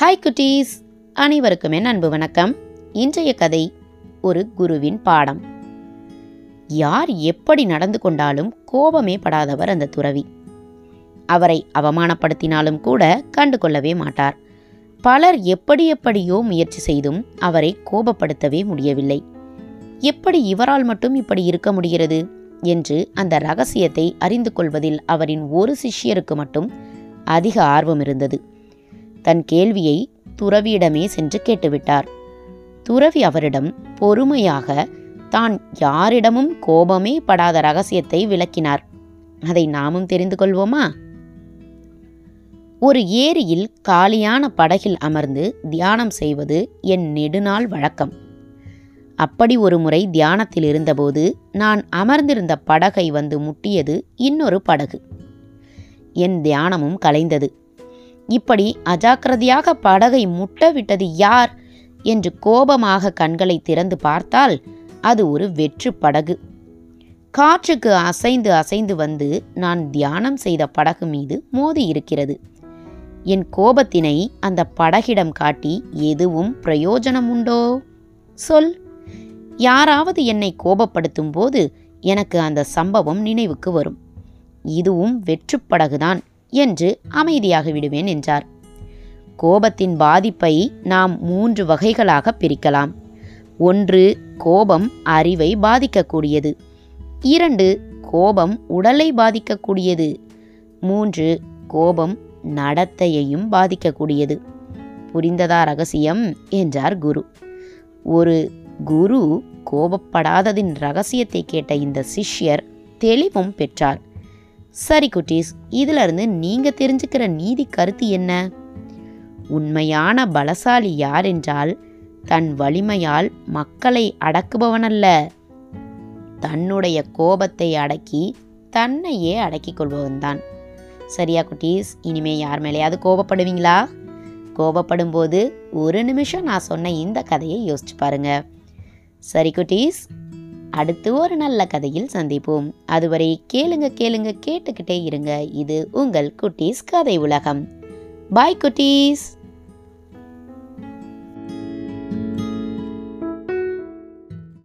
Hi குட்டீஸ். அனைவருக்குமே அன்பு வணக்கம். இன்றைய கதை ஒரு குருவின் பாடம். யார் எப்படி நடந்து கொண்டாலும் கோபமே படாதவர் அந்த துறவி. அவரை அவமானப்படுத்தினாலும் கூட கண்டு கொள்ளவே மாட்டார். பலர் எப்படி எப்படியோ முயற்சி செய்தும் அவரை கோபப்படுத்தவே முடியவில்லை. எப்படி இவரால் மட்டும் இப்படி இருக்க முடிகிறது என்று அந்த ரகசியத்தை அறிந்து கொள்வதில் அவரின் ஒரு சிஷ்யருக்கு மட்டும் அதிக ஆர்வம் இருந்தது. தன் கேள்வியை துறவியிடமே சென்று கேட்டுவிட்டார். துறவி அவரிடம் பொறுமையாக தான் யாரிடமும் கோபமே படாத ரகசியத்தை விளக்கினார். அதை நாமும் தெரிந்து கொள்வோமா? ஒரு ஏரியில் காலியான படகில் அமர்ந்து தியானம் செய்வது என் நெடுநாள் வழக்கம். அப்படி ஒரு முறை தியானத்தில் இருந்தபோது நான் அமர்ந்திருந்த படகை வந்து முட்டியது இன்னொரு படகு. என் தியானமும் கலைந்தது. இப்படி அஜாக்கிரதையாக படகை முட்டவிட்டது யார்? என்று கோபமாக கண்களை திறந்து பார்த்தால் அது ஒரு வெற்று படகு. காற்றுக்கு அசைந்து அசைந்து வந்து நான் தியானம் செய்த படகு மீது மோதி இருக்கிறது. என் கோபத்தினை அந்த படகிடம் காட்டி எதுவும் பிரயோஜனம் உண்டோ சொல். யாராவது என்னை கோபப்படுத்தும் போது எனக்கு அந்த சம்பவம் நினைவுக்கு வரும். இதுவும் வெற்றுப்படகுதான் என்று அமைதியாகி விடுவேன் என்றார். கோபத்தின் பாதிப்பை நாம் மூன்று வகைகளாக பிரிக்கலாம். ஒன்று கோபம் அறிவை பாதிக்கக்கூடியது. இரண்டு கோபம் உடலை பாதிக்கக்கூடியது. மூன்று கோபம் நடத்தையையும் பாதிக்கக்கூடியது. புரிந்ததா ரகசியம்? என்றார் குரு. ஒரு குரு கோபப்படாததின் ரகசியத்தை கேட்ட இந்த சிஷ்யர் தெளிவும் பெற்றார். சரி குட்டீஸ் இதிலிருந்து நீங்கள் தெரிஞ்சுக்கிற நீதி கருத்து என்ன? உண்மையான பலசாலி யார் என்றால் தன் வலிமையால் மக்களை அடக்குபவனல்ல. தன்னுடைய கோபத்தை அடக்கி தன்னையே அடக்கிக் கொள்பவன்தான். சரியா குட்டீஸ் இனிமே யார் மேலேயாவது கோபப்படுவீங்களா? கோபப்படும் போது ஒரு நிமிஷம் நான் சொன்ன இந்த கதையை யோசிச்சு பாருங்க. சரி குட்டீஸ் அடுத்து ஒரு நல்ல கதையில் சந்திப்போம். அதுவரை கேளுங்க கேளுங்க கேட்டுக்கிட்டே இருங்க. இது உங்கள் குட்டீஸ் கதை உலகம். பாய் குட்டீஸ்.